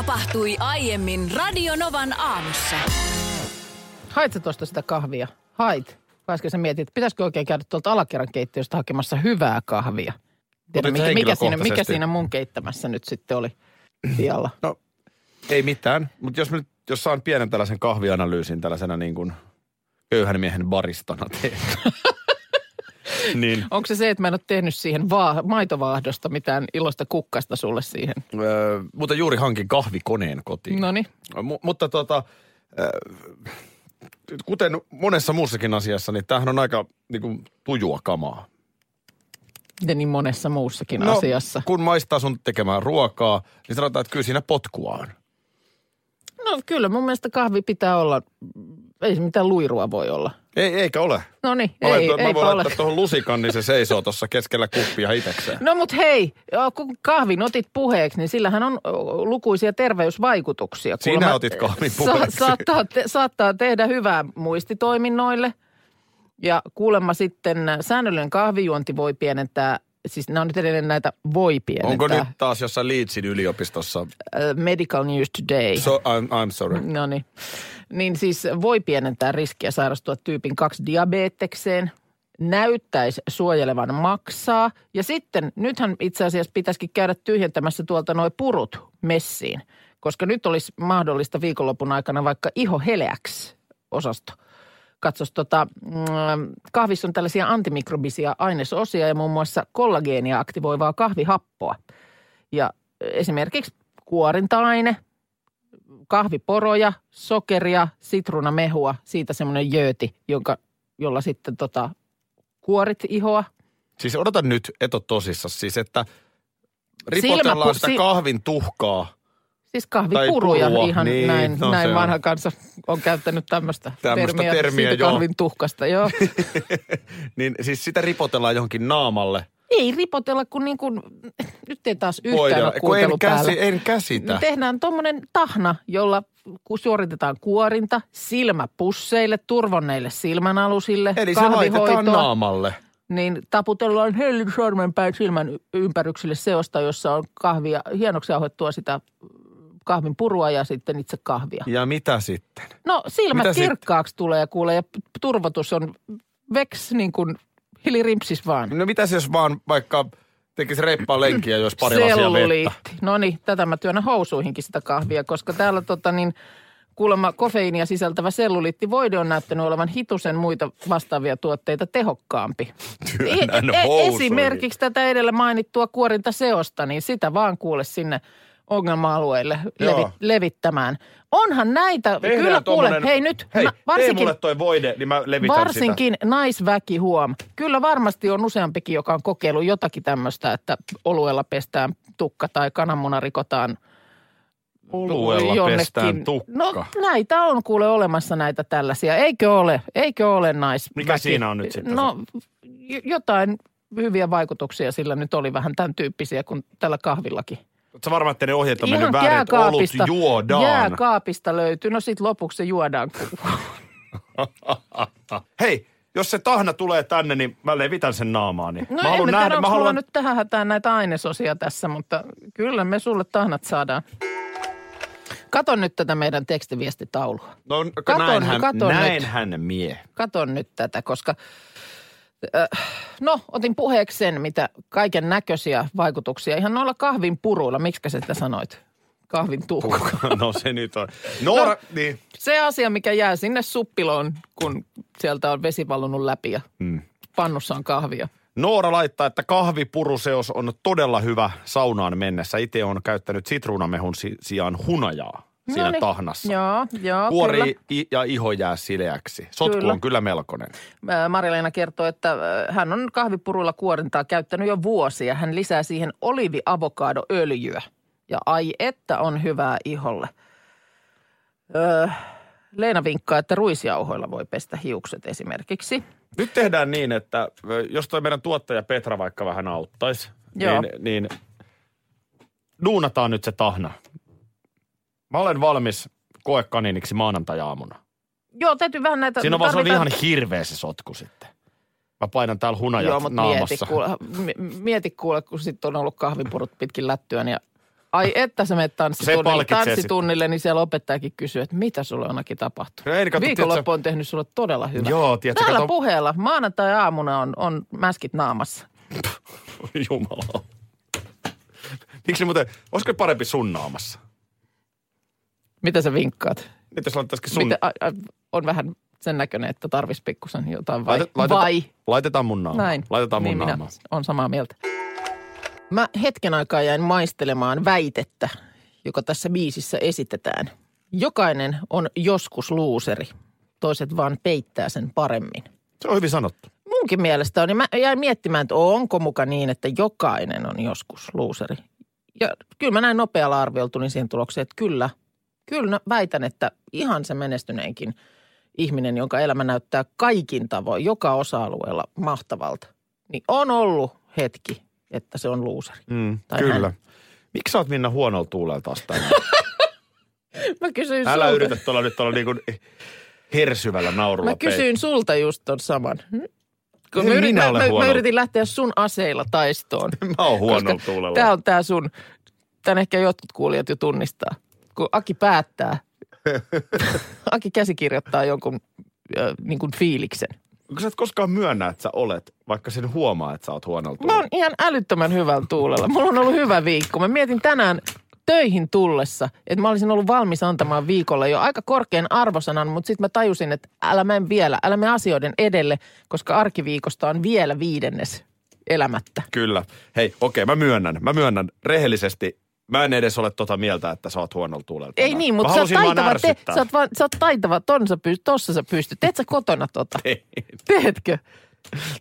Tapahtui aiemmin Radionovan aamussa. Hait sä tuosta sitä kahvia? Hait. Vai äsken sä mietit, että pitäisikö oikein käydä tuolta alakerran keittiöstä hakemassa hyvää kahvia? Tiedä, mikä, mikä, siinä, mikä siinä mun keittämässä nyt sitten oli pialla? No, ei mitään. Mutta jos, mä nyt, jos saan pienen tällaisen kahvianalyysin tällaisena niin kuin köyhän miehen baristana teen. niin Onko se se, että mä en ole tehnyt siihen va- maitovaahdosta mitään iloista kukkasta sulle siihen? Öö, mutta juuri hankin kahvikoneen kotiin. No niin. M- mutta tota, öö, kuten monessa muussakin asiassa, niin tämähän on aika niin kuin, tujua kamaa. Ja niin monessa muussakin no, asiassa. kun maistaa sun tekemään ruokaa, niin sanotaan, että kyllä siinä potkua on. No kyllä mun mielestä kahvi pitää olla, ei se mitään luirua voi olla. Ei, eikä ole. No niin, ei, laitan, mä voin ole. laittaa tuohon lusikan, niin se seisoo tuossa keskellä kuppia itsekseen. No mut hei, kun kahvin otit puheeksi, niin sillähän on lukuisia terveysvaikutuksia. Sinä otit kahvin puheeksi. saattaa, te, saattaa tehdä hyvää muistitoiminnoille. Ja kuulemma sitten säännöllinen kahvijuonti voi pienentää, siis nämä on nyt edelleen näitä voi pienentää. Onko nyt taas jossain Leedsin yliopistossa? Äh, Medical News Today. So, I'm, I'm sorry. No niin. Niin siis voi pienentää riskiä sairastua tyypin 2 diabetekseen, näyttäisi suojelevan maksaa. Ja sitten, nythän itse asiassa pitäisikin käydä tyhjentämässä tuolta noin purut messiin, koska nyt olisi mahdollista viikonlopun aikana vaikka iho heleäksi osasto. Katsos, tota, mm, kahvissa on tällaisia antimikrobisia ainesosia ja muun muassa kollageenia aktivoivaa kahvihappoa. Ja esimerkiksi kuorinta-aine, kahviporoja, sokeria, sitruunamehua, siitä semmoinen jööti, jonka, jolla sitten tota, kuorit ihoa. Siis odota nyt, et ole tosissaan. Siis, että ripotellaan Silmäpu- sitä si- kahvin tuhkaa. Siis kahvipuruja Tai purua, ihan niin, näin, no näin se on. vanha kansa on käyttänyt tämmöistä termiä, termiä, siitä joo. kahvin tuhkasta. Joo. niin siis sitä ripotellaan johonkin naamalle. Ei ripotella, kun niin kuin, nyt ei taas yhtään Voidaan. ole Kun en, käsi, en käsitä. Tehdään tuommoinen tahna, jolla kun suoritetaan kuorinta silmäpusseille, turvonneille silmänalusille, Eli se laitetaan naamalle. niin taputellaan hellin sormenpäin silmän ympäryksille seosta, jossa on kahvia, hienoksi jauhettua sitä kahvin purua ja sitten itse kahvia. Ja mitä sitten? No silmät Mitä sit? kirkkaaksi tulee kuule ja turvotus on veks niin kuin hilirimpsis vaan. No mitäs jos vaan vaikka tekisi reippaa lenkkiä, jos pari lasia vettä? Selluliitti. No niin, tätä mä työnnän housuihinkin sitä kahvia, koska täällä tota niin, kuulemma kofeiinia sisältävä selluliittivoide on näyttänyt olevan hitusen muita vastaavia tuotteita tehokkaampi. Työnnän E- e-. Esimerkiksi tätä edellä mainittua kuorintaseosta, niin sitä vaan kuule sinne ongelma-alueille levi, Joo. levittämään. Onhan näitä, Tehdään kyllä kuule, tommonen- hei nyt, Hei, tee varsinkin, mulle toi voide, niin mä levitän varsinkin naisväki huom. Kyllä varmasti on useampikin, joka on kokeillut jotakin tämmöistä, että oluella pestään tukka tai kananmuna rikotaan sitä. Oluella pestään tukka. No näitä on kuule olemassa näitä tällaisia. Eikö ole? Eikö ole naisväki? Mikä siinä on nyt sitten No jotain hyviä vaikutuksia sillä nyt oli vähän tämän tyyppisiä kuin tällä kahvillakin. Sä varmaan, että ne ohjeet on mennyt väärin, että olut juodaan. jääkaapista löytyy. No sit lopuksi se juodaan. Hei, jos se tahna tulee tänne, niin mä levitän sen naamaani. No mä en haluan nähdä, mä haluan... nyt tähän hätään näitä ainesosia tässä, mutta kyllä me sulle tahnat saadaan. Katon nyt tätä meidän tekstiviestitaulua. No, Katon- näinhän, katon nyt. näinhän mie. Katon nyt tätä, koska no otin puheeksi sen, mitä kaiken näköisiä vaikutuksia ihan noilla kahvin puruilla. Miksi sä sitä sanoit? Kahvin tuhka. no se nyt on. Noora, No. niin. Se asia, mikä jää sinne suppiloon, kun sieltä on vesi valunut läpi ja Hmm. pannussa on kahvia. Noora laittaa, että kahvipuruseos on todella hyvä saunaan mennessä. Itse on käyttänyt sitruunamehun si- sijaan hunajaa siinä Noniin. tahnassa. Joo, joo, Kuori kyllä. ja iho jää sileäksi. Sotku Kyllä. on kyllä melkoinen. Marja-Leena kertoo, että hän on kahvipuruilla kuorintaa käyttänyt jo vuosia. Hän lisää siihen oliiviavokadoöljyä. Ja ai että on hyvää iholle. Öö, Leena vinkkaa, että ruisjauhoilla voi pestä hiukset esimerkiksi. Nyt tehdään niin, että jos toi meidän tuottaja Petra vaikka vähän auttaisi, Joo. niin, niin duunataan nyt se tahna. Mä olen valmis koekaniiniksi maanantai-aamuna. Joo, täytyy vähän näitä... Siinä on vaan tarvitaan- ihan hirveä se sotku sitten. Mä painan täällä hunajat Joo, mutta mieti naamassa. kuule, mi- mieti kuule, kun sitten on ollut kahvipurut pitkin lättyä, ja ai että sä menet tanssitunnille, tanssitunnille niin siellä opettajakin kysyy, että mitä sulle onkin tapahtunut. No ei, kato, Viikonloppu on tehnyt sulle todella hyvää. Joo, tiedätkö, Täällä kato- puheella maanantai-aamuna on, on mäskit naamassa. Jumala. Miksi muuten, olisiko parempi sun naamassa? Mitä sä vinkkaat? Nyt jos laittaisikin sun... Miten, a, a, on vähän sen näköinen, että tarvisi pikkusen jotain vai? Laite- laiteta- vai? Laitetaan mun naama. Näin. Laitetaan mun niin naama. on samaa mieltä. Mä hetken aikaa jäin maistelemaan väitettä, joka tässä biisissä esitetään. Jokainen on joskus luuseri. Toiset vaan peittää sen paremmin. Se on hyvin sanottu. Munkin mielestä on. Ja mä jäin miettimään, että onko muka niin, että jokainen on joskus luuseri. Ja kyllä mä näin nopealla arvioltu niin siihen tulokseen, että kyllä. Kyllä väitän, että ihan se menestyneenkin ihminen, jonka elämä näyttää kaikin tavoin, joka osa-alueella mahtavalta, niin on ollut hetki, että se on luuseri. Mm, Tai kyllä. hän. Miksi sä oot Minna huonolla tuulella taas tänään? Mä kysyin Älä sulta, yritä tuolla nyt olla niinku hersyvällä naurulla mä kysyin sulta just ton saman. Kun mä, yritin, mä, mä, yritin lähteä sun aseilla taistoon. Mä oon huonolla tuulella. Tämä on tämä sun, tämän ehkä jotkut kuulijat jo tunnistaa. Kun Aki päättää, Aki käsikirjoittaa jonkun äh, niin kuin fiiliksen. Kun sä et koskaan myönnä, että sä olet, vaikka sen huomaa, että sä oot huonolla Mä tuulella. oon ihan älyttömän hyvällä tuulella. Mulla on ollut hyvä viikko. Mä mietin tänään töihin tullessa, että mä olisin ollut valmis antamaan viikolla jo aika korkean arvosanan, mutta sitten mä tajusin, että älä mene vielä, älä mene asioiden edelle, koska arkiviikosta on vielä viidennes elämättä. Kyllä. Hei, okei, mä myönnän. Mä myönnän rehellisesti. Mä en edes ole tota mieltä, että sä oot huonolla tuulella. Ei niin, mutta sä oot taitava, te, sä, oot vaan, sä oot taitava, ton sä pystyt, tossa sä pystyt. Teet sä kotona tota? Teetkö?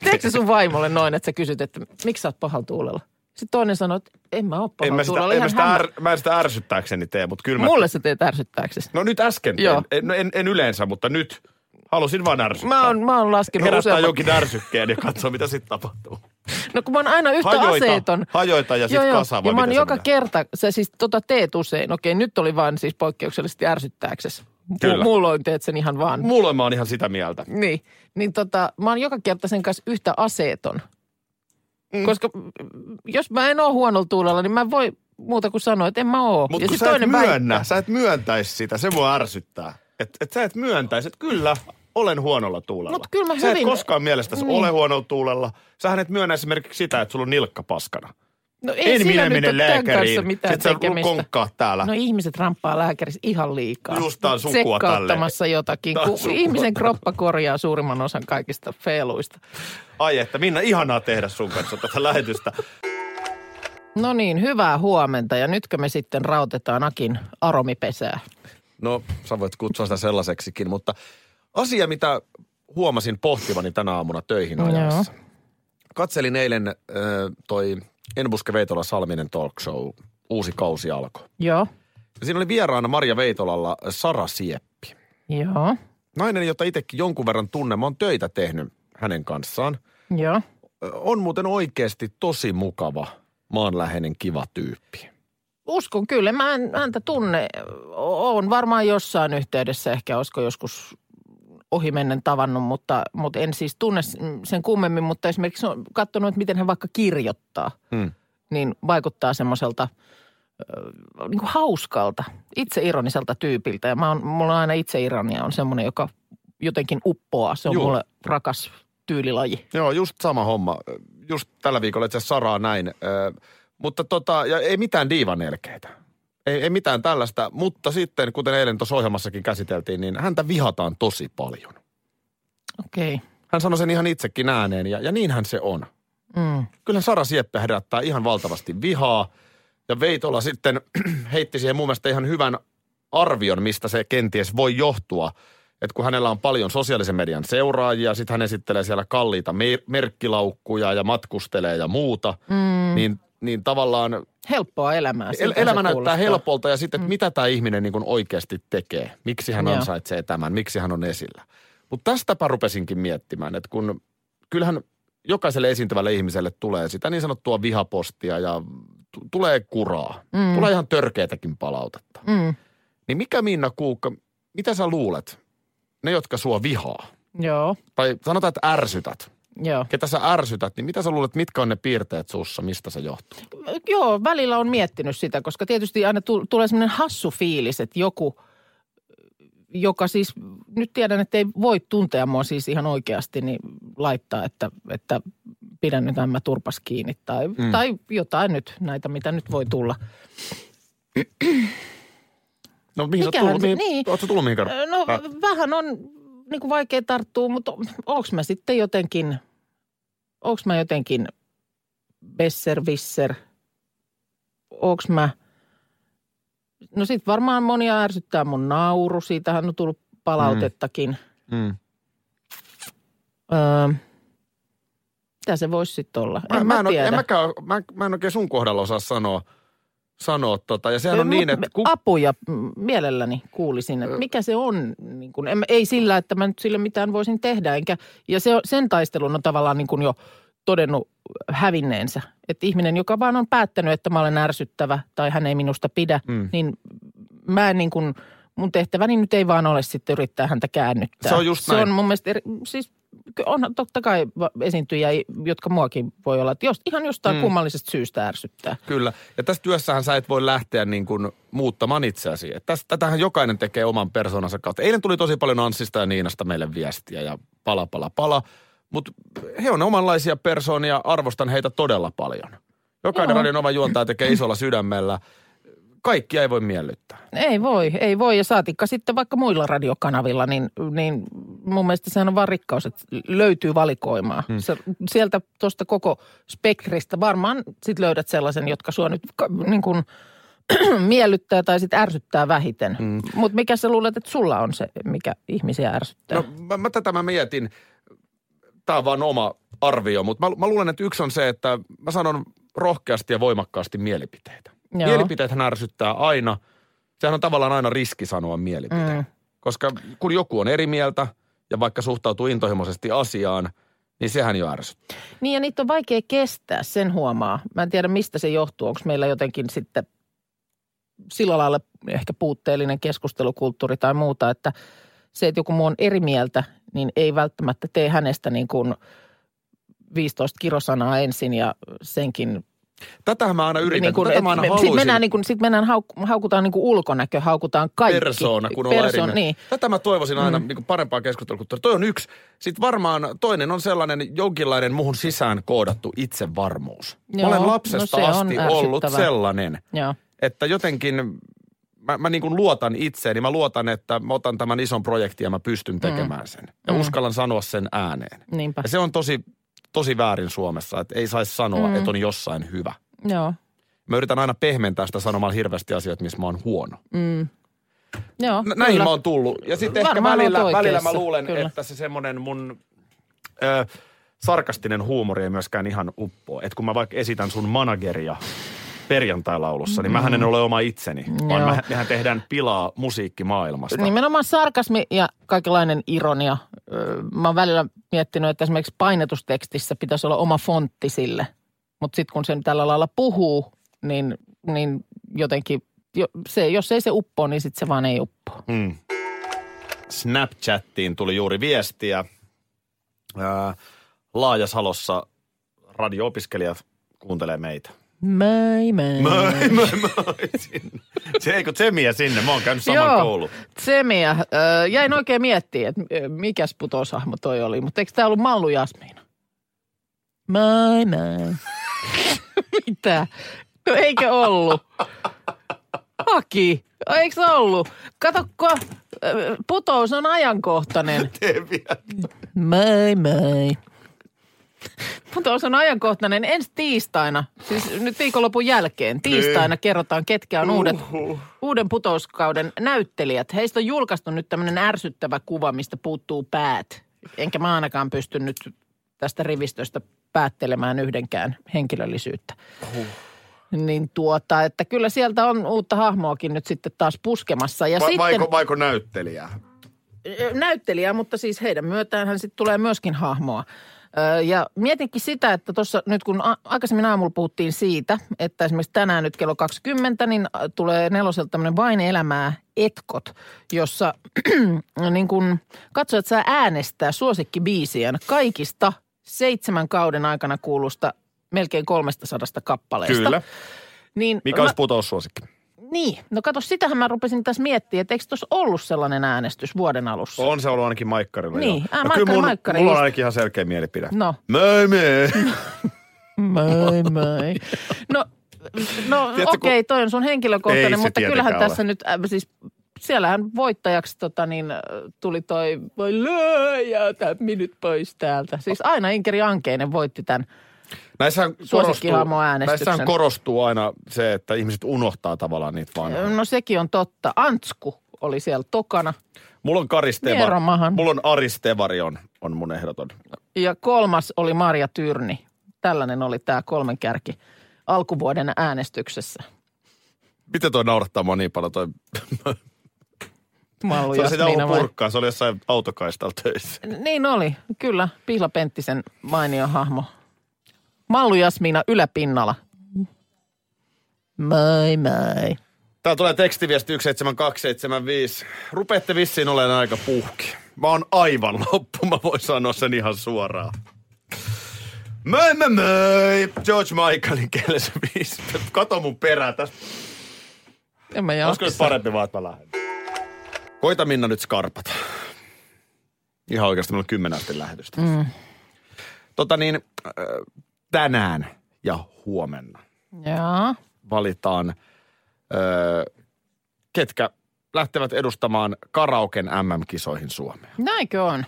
Teetkö sä sun vaimolle noin, että sä kysyt, että miksi sä oot pahalla tuulella? Sitten toinen sanoo, että en mä oo En pahalla mä, sitä, tuulella. en, mä, sitä är, mä en sitä ärsyttääkseni tee, mutta kyllä mä... Mulle sä teet ärsyttääksesi. No nyt äsken. Joo. En, no en, en, yleensä, mutta nyt halusin vaan ärsyttää. Mä oon, mä oon laskenut Herättää useamman... jonkin ärsykkeen ja katsoa, mitä sitten tapahtuu. No kun mä oon aina yhtä Hajoita, aseeton. hajoita ja sit Joo, joo. kasaa, Ja mä oon joka kerta, sä siis tota teet usein. Okei, nyt oli vaan siis poikkeuksellisesti ärsyttääksesi. Kyllä. Muulloin teet sen ihan vaan. Mulla mä oon ihan sitä mieltä. Niin, niin tota, mä oon joka kerta sen kanssa yhtä aseeton. Mm. Koska jos mä en oo huonolla tuulella, niin mä en voi muuta kuin sanoa, että en mä oo. Mutta kun sä et myönnä, väittää. sä et myöntäisi sitä, se mua ärsyttää. Että et sä et myöntäisi, että kyllä, olen huonolla tuulella. Mut kyllä mä sä hyvin- et koskaan mielestäsi Niin. ole huonolla tuulella. Sähän et myönnä esimerkiksi sitä, että sulla on nilkka paskana. No ei en minä mene lääkäriin. mitään Sitten sä konkkaat täällä. No ihmiset ramppaa lääkärissä ihan liikaa. Just tää on sukua Tsekkauttamassa jotakin, Tää kun sukua ihmisen kroppa korjaa suurimman osan kaikista feiluista. Ai että, Minna, ihanaa tehdä sun kanssa tätä lähetystä. No niin, hyvää huomenta ja nytkö me sitten rautetaan Akin aromipesää? No, sä voit kutsua sitä sellaiseksikin, mutta asia, mitä huomasin pohtivani tänä aamuna töihin ajassa. Katselin eilen äh, toi Enbuske Veitola Salminen talk show, uusi kausi alkoi. Joo, Ja Siinä oli vieraana Maria Veitolalla Sara Sieppi. joo, Nainen, jota itsekin jonkun verran tunnen. Mä oon töitä tehnyt hänen kanssaan. joo. On muuten oikeasti tosi mukava, maanläheinen, kiva tyyppi. Uskon kyllä. Mä en häntä tunne. Oon varmaan jossain yhteydessä ehkä, olisiko joskus ohimennen tavannut, mutta, mutta en siis tunne sen kummemmin. Mutta esimerkiksi on katsonut, että miten hän vaikka kirjoittaa, Hmm. niin vaikuttaa semmoiselta niin kuin hauskalta, itseironiselta tyypiltä. Ja mä oon, mulla on aina itseironia on semmoinen, joka jotenkin uppoaa. Se on Juu. mulle rakas tyylilaji. Joo, just sama homma. Just tällä viikolla itse asiassa Saraa näin. Ö, mutta tota, ja ei mitään diivanelkeitä. Ei, ei mitään tällaista, mutta sitten, kuten eilen tuossa ohjelmassakin käsiteltiin, niin häntä vihataan tosi paljon. Okei. Okay. Hän sanoi sen ihan itsekin ääneen, ja, ja niinhän se on. Mm. Kyllä Sara Sieppe herättää ihan valtavasti vihaa. Ja Veitola sitten heitti siihen mun mielestä ihan hyvän arvion, mistä se kenties voi johtua. Että kun hänellä on paljon sosiaalisen median seuraajia, sitten hän esittelee siellä kalliita mer- merkkilaukkuja ja matkustelee ja muuta, mm. niin niin tavallaan Helppoa elämää. el- elämä näyttää kuulostaa. helpolta ja sitten, että mitä tämä ihminen niin oikeasti tekee. Miksi hän Joo. ansaitsee tämän, miksi hän on esillä. Mutta tästäpä rupesinkin miettimään, että kun kyllähän jokaiselle esiintyvälle ihmiselle tulee sitä niin sanottua vihapostia ja t- tulee kuraa. Mm. Tulee ihan törkeätäkin palautetta. Mm, Niin mikä Minna Kuukka, mitä sä luulet? Ne, jotka sua vihaa, joo, tai sanotaan, että ärsytät. Joo. Ketä sä ärsytät, niin mitä sä luulet, mitkä on ne piirteet sussa, mistä se johtuu? Joo, välillä on miettinyt sitä, koska tietysti aina tu- tulee semmoinen hassu fiilis, että joku, joka siis, nyt tiedän, että ei voi tuntea mua siis ihan oikeasti, niin laittaa, että, että pidän nyt mä turpas kiinni tai, mm. tai jotain nyt, näitä mitä nyt voi tulla. No mihin Mikähän tullut? Mihin, niin. Sä tullut mihin No Äh, vähän on niin kuin vaikea tarttua, mutta onko mä sitten jotenkin, onko mä jotenkin besservisser, onko mä, no sit varmaan monia ärsyttää mun nauru, siitähän on tullut palautettakin. Mm. Öö, mitä se voisi sitten olla? Mä, en mä, mä, en, tiedä. en mäkään, mä, mä en oikein sun kohdalla osaa sanoa, sanoa tota. Ja sehän on Mut niin, että kun, Apuja mielelläni kuulisin, että mikä se on. Niin kun, en, ei sillä, että mä nyt sille mitään voisin tehdä. Enkä, ja se, on- sen taistelun on tavallaan niin kuin jo todennut hävinneensä. Että ihminen, joka vaan on päättänyt, että mä olen ärsyttävä tai hän ei minusta pidä, Mm. niin mä en niin kuin, mun tehtäväni nyt ei vaan ole sitten yrittää häntä käännyttää. Se on just Se näin. on mun mielestä, eri, siis on totta kai esiintyjiä, jotka muakin voi olla, että jos, ihan jostain Mm. mm. kummallisesta syystä ärsyttää. Kyllä. Ja tässä työssähän sä et voi lähteä niin kuin muuttamaan itseäsi. Tästä, tätähän jokainen tekee oman persoonansa kautta. Eilen tuli tosi paljon Anssista ja Niinasta meille viestiä ja pala, pala, pala. Mutta he on omanlaisia persoonia, arvostan heitä todella paljon. Jokainen Joo. Radion Nova juontaja tekee isolla sydämellä. Kaikkia ei voi miellyttää. Ei voi, ei voi. Ja saatikka sitten vaikka muilla radiokanavilla, niin, niin mun mielestä sehän on vaan rikkaus, että löytyy valikoimaa. Hmm. Se, sieltä tuosta koko spektristä varmaan sit löydät sellaisen, jotka sua nyt niin kuin miellyttää tai sitten ärsyttää vähiten. Hmm. Mutta mikä sä luulet, että sulla on se, mikä ihmisiä ärsyttää? No mä, mä tätä mä mietin. Tämä on vaan oma arvio, mutta mä, mä luulen, että yksi on se, että mä sanon rohkeasti ja voimakkaasti mielipiteitä. Joo. Mielipiteethän ärsyttää aina. Sehän on tavallaan aina riski sanoa mielipide. Mm. Koska kun joku on eri mieltä ja vaikka suhtautuu intohimoisesti asiaan, niin sehän jo ärsyttää. Niin ja niitä on vaikea kestää, sen huomaa. Mä en tiedä mistä se johtuu, onko meillä jotenkin sitten sillä lailla ehkä puutteellinen keskustelukulttuuri tai muuta, että se, että joku muu on eri mieltä, niin ei välttämättä tee hänestä niin kuin 15 kirosanaa ensin ja senkin Tätähän mä aina yritän, niin kuin, tätä mä aina Sitten haluaisin. mennään, niin kuin, sit mennään hauk- haukutaan niin kuin ulkonäkö, haukutaan kaikki. Persoona, kun ollaan Persoon, mieltä. niin. Tätä mä toivoisin aina mm. niin parempaa keskustelukulttuuria. Toi on yksi. Sitten varmaan toinen on sellainen jonkinlainen muhun sisään koodattu itsevarmuus. Mä Joo, olen no lapsesta se on asti ollut sellainen, Joo. että jotenkin mä, mä niin kuin luotan itseeni. Mä luotan, että mä otan tämän ison projektin ja mä pystyn tekemään sen. Ja Mm. uskallan sanoa sen ääneen. Niinpä. Ja se on tosi, tosi väärin Suomessa, että ei saisi sanoa, Mm. että on jossain hyvä. Joo. Mä yritän aina pehmentää sitä sanomalla hirveästi asioita, missä mä oon huono. Mm. Joo, N- näihin kyllä. mä oon tullut. Ja sitten ehkä välillä, välillä mä luulen, kyllä. että se semmoinen mun ö, sarkastinen huumori ei myöskään ihan uppoa. Että kun mä vaikka esitän sun manageria perjantai-laulussa, niin mähän en ole oma itseni, vaan Joo. mä, mehän tehdään pilaa musiikkimaailmasta. Nimenomaan sarkasmi ja kaikenlainen ironia. Mä oon välillä miettinyt, että esimerkiksi painetustekstissä pitäisi olla oma fontti sille. Mutta sitten kun sen tällä lailla puhuu, niin, niin jotenkin, jo, se, jos ei se uppoa, niin sitten se vaan ei uppoa. Mm. Snapchattiin tuli juuri viestiä. Ää, Laajasalossa radio-opiskelijat kuuntelee meitä. Moi, moi, moi. Sinne. Se eikö Tsemiä sinne? Mä oon käynyt saman Joo. koulun. Tsemiä. Öö, jäin oikein miettimään, että mikäs putosahmo toi oli. Mutta eikö tämä ollut Mallu Jasmiina? Moi, moi. Mitä? No eikö ollut? Haki. Eikö se ollut? Kato, kun ö, putous on ajankohtainen. Tee vielä. Moi, Putous on ajankohtainen ensi tiistaina, siis nyt viikonlopun jälkeen. Tiistaina kerrotaan, ketkä on uudet, uuden putouskauden näyttelijät. Heistä on julkaistu nyt tämmöinen ärsyttävä kuva, mistä puuttuu päät. Enkä mä ainakaan pysty nyt tästä rivistöstä päättelemään yhdenkään henkilöllisyyttä. Niin tuota, että kyllä sieltä on uutta hahmoakin nyt sitten taas puskemassa. Ja Va- sitten, vaiko, vaiko näyttelijää? näyttelijää, mutta siis heidän myötään hän sitten tulee myöskin hahmoa. Ja mietinkin sitä, että tuossa nyt kun aikaisemmin aamulla puhuttiin siitä, että esimerkiksi tänään nyt kello 20, niin tulee neloselta tämmöinen Vain elämää etkot, jossa niin kun katsojat saa äänestää suosikkibiisien kaikista seitsemän kauden aikana kuulusta melkein 300 kappaleesta. Kyllä. Niin Mikä mä- olisi putoussuosikki? Niin, no kato, sitähän mä rupesin tässä miettimään, että eikö tuossa ollut sellainen äänestys vuoden alussa? On se ollut ainakin Maikkarilla. Niin. joo. Ah, no, Maikkari, kyllä mun, Maikkari, mulla on ainakin ihan selkeä mielipide. No. Möi, möi. Moi moi. No, no Tiedätkö, kun- okei, toi on sun henkilökohtainen, mutta kyllähän tietenkään tässä nyt, äh, siis siellähän voittajaksi tota niin, tuli toi, voi lööjätä minut pois täältä. Siis aina Inkeri Ankeinen voitti tämän. Näissähän korostuu, näissähän korostuu aina se, että ihmiset unohtaa tavallaan niitä vanhoja. No sekin on totta. Antsku oli siellä tokana. Mulla on Karis Tevar. Vieromahan. Mulla on Aris Tevari on, on mun ehdoton. Ja kolmas oli Marja Tyrni. Tällainen oli tämä kolmen kärki alkuvuoden äänestyksessä. Miten toi naurattaa mua niin paljon toi? Mallu Se oli sitä ollut purkkaan, se oli jossain autokaistalla töissä. Niin oli, kyllä. Pihla Penttisen mainio hahmo. Mallu Jasmiina yläpinnalla. Moi moi. Täällä tulee tekstiviesti 17275. Rupeatte vissiin olemaan aika puhki. Mä oon aivan loppu, mä voin sanoa sen ihan suoraan. Möi, möi, möi. George Michaelin kielessä biisi. Kato mun perää tästä. En mä Olisiko nyt jaksa. parempi vaan, että mä lähden? Koita Minna nyt skarpata. Ihan oikeasti meillä on kymmenen asti lähetystä. Mm. Tota niin, äh, tänään ja huomenna Joo. valitaan, öö, ketkä lähtevät edustamaan karaoken MM-kisoihin Suomea. Näinkö on?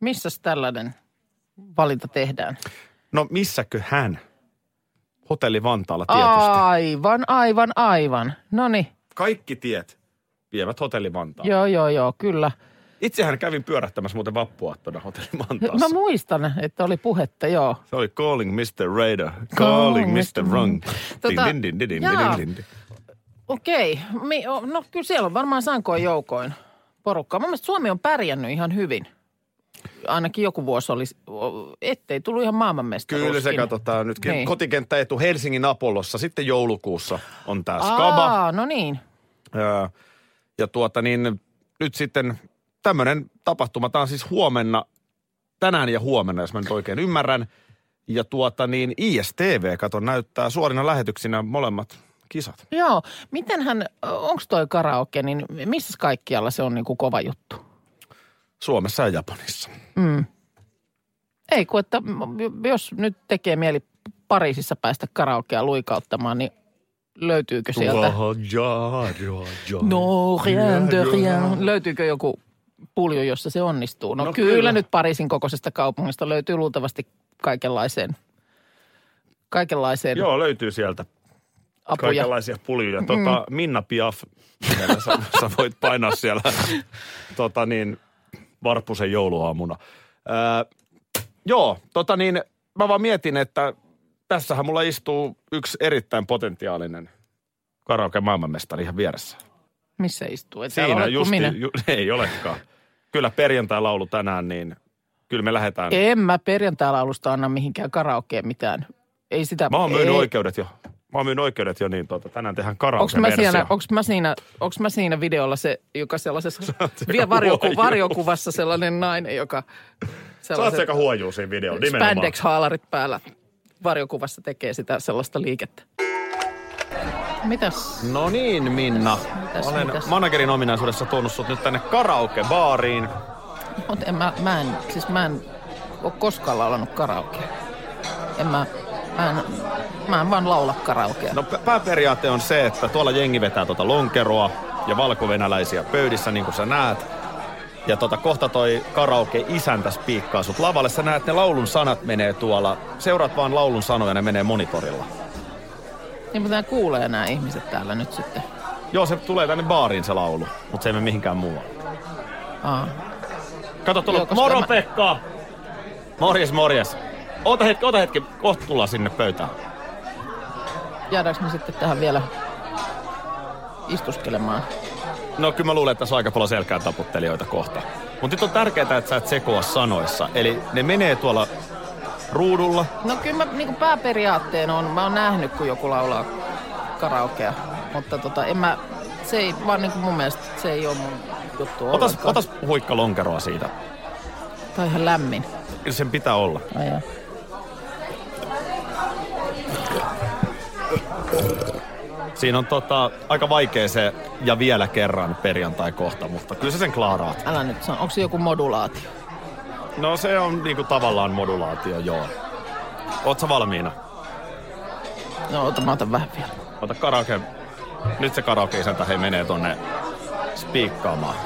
Missäs tällainen valinta tehdään? No missäkö hän? Hotelli Vantaalla tietysti. Aivan, aivan, aivan. No niin, Kaikki tiet vievät Hotelli Vantaan. joo, joo, joo, kyllä. Itsehän kävin pyörähtämässä muuten vappuaattona Hotelli Mä Vantaassa. muistan, että oli puhetta, joo. Se oli Calling Mr. Raider, Calling Mr. Wrong. Tota, Din, din, din, din, jaa. din, din, din. Okei, Mi- o- no kyllä siellä on varmaan sankoin joukoin porukkaa. Mun mielestä Suomi on pärjännyt ihan hyvin. Ainakin joku vuosi oli, ettei tullut ihan maailmanmestaruuskin. Kyllä se katsotaan nytkin. Niin. Kotikenttä etu Helsingin Apollossa. Sitten joulukuussa on tämä Skaba. Aa, no niin. Ja, ja tuota niin, nyt sitten tämmöinen tapahtuma, tämä on siis huomenna, tänään ja huomenna, jos mä nyt oikein ymmärrän. Ja tuota niin, ISTV, kato, näyttää suorina lähetyksinä molemmat kisat. Joo, mitenhän, onko toi karaoke, niin missä kaikkialla se on niin kuin kova juttu? Suomessa ja Japanissa. Ei kun, että jos nyt tekee mieli Pariisissa päästä karaokea luikauttamaan, niin löytyykö sieltä? No, rien de rien. Löytyykö joku pulju, jossa se onnistuu? No, No kyllä, kyllä. nyt Pariisin kokoisesta kaupungista löytyy luultavasti kaikenlaiseen, kaikenlaiseen Joo, löytyy sieltä apuja. kaikenlaisia puljuja. Tota, Minna Piaf, sä, sä, voit painaa siellä tota niin, Varpusen jouluaamuna. Ää, joo, tota niin, mä vaan mietin, että tässähän mulla istuu yksi erittäin potentiaalinen karaoke maailmanmestari ihan vieressä. Missä istuu? Et Siinä ole minä. ju, ei olekaan. Kyllä perjantai-laulu tänään, niin kyllä me lähdetään. En mä perjantai-laulusta anna mihinkään karaokeen mitään. Ei sitä... Mä oon myynyt ei. oikeudet jo. Mä oon myynyt oikeudet jo, niin tota, tänään tehdään Onks mä, siinä, onks, mä siinä, onks mä siinä videolla se, joka sellaisessa aika vie varjoku, varjokuvassa sellainen nainen, joka Sä oot huojuu siinä videolla, nimenomaan. spandex-haalarit päällä varjokuvassa tekee sitä sellaista liikettä. Mitäs? No niin, Minna. Mitäs, Olen mitäs? managerin ominaisuudessa tuonut sut nyt tänne karaoke-baariin. Mut en mä, mä en, siis mä en ole koskaan laulanut karaokea. En mä, mä en, mä en vaan laula karaokea. No pääperiaate on se, että tuolla jengi vetää tuota lonkeroa ja valkovenäläisiä pöydissä, niin kuin sä näet. Ja tota, kohta toi karaoke isäntä spiikkaa sut lavalle. Sä näet, ne laulun sanat menee tuolla. Seuraat vaan laulun sanoja, ne menee monitorilla. Niin mutta nämä kuulee nämä ihmiset täällä nyt sitten. Joo, se tulee tänne baariin se laulu, mutta se ei mene mihinkään muualle. Aa. Kato tuolla, Joo, moro mä- Pekka! Morjes, morjes. Ota hetki, ota hetki, kohta tullaan sinne pöytään. jäädäänkö me sitten tähän vielä istuskelemaan? No kyllä mä luulen, että tässä on aika paljon selkään taputtelijoita kohta. Mutta nyt on tärkeää, että sä et sekoa sanoissa. Eli ne menee tuolla ruudulla. No kyllä mä niin pääperiaatteen on, mä oon nähnyt, kun joku laulaa karaokea. Mutta tota, en mä, se ei vaan niin kuin mun mielestä, se ei ole mun juttu Otas, ollenkaan. otas huikka lonkeroa siitä. Tää on ihan lämmin. Sen pitää olla. Ai jaa. Siinä on tota, aika vaikea se ja vielä kerran perjantai kohta, mutta kyllä sä sen klaaraat. Älä nyt sano, onko se joku modulaatio? No se on niinku tavallaan modulaatio, joo. Oot sä valmiina? No ota, mä otan vähän vielä. Ota karaoke. Nyt se karaoke isäntä hei menee tonne spiikkaamaan.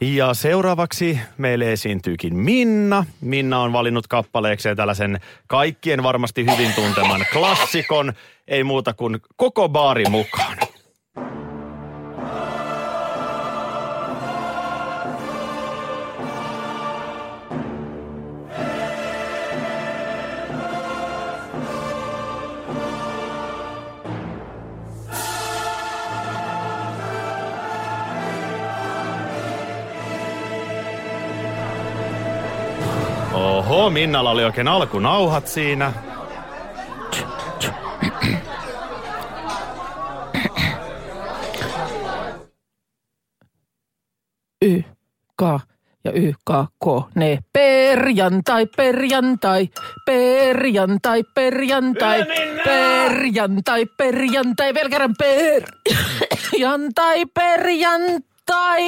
Ja seuraavaksi meille esiintyykin Minna. Minna on valinnut kappaleekseen tällaisen kaikkien varmasti hyvin tunteman klassikon. Ei muuta kuin koko baari mukaan. Oho, Minnalla oli oikein alkunauhat siinä. Y, K ja Y, K, K, ne. Perjantai, perjantai, perjantai, perjantai, perjantai, perjantai, vielä kerran perjantai, perjantai.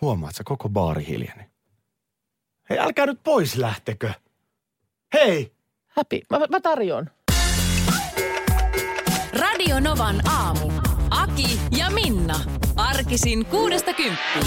Huomaat sä koko baari hiljeni. Hei, älkää nyt pois lähtekö. Hei! Häpi, mä, mä tarjoan. Radio Novan aamu. Aki ja Minna. Arkisin kuudesta kymppiin.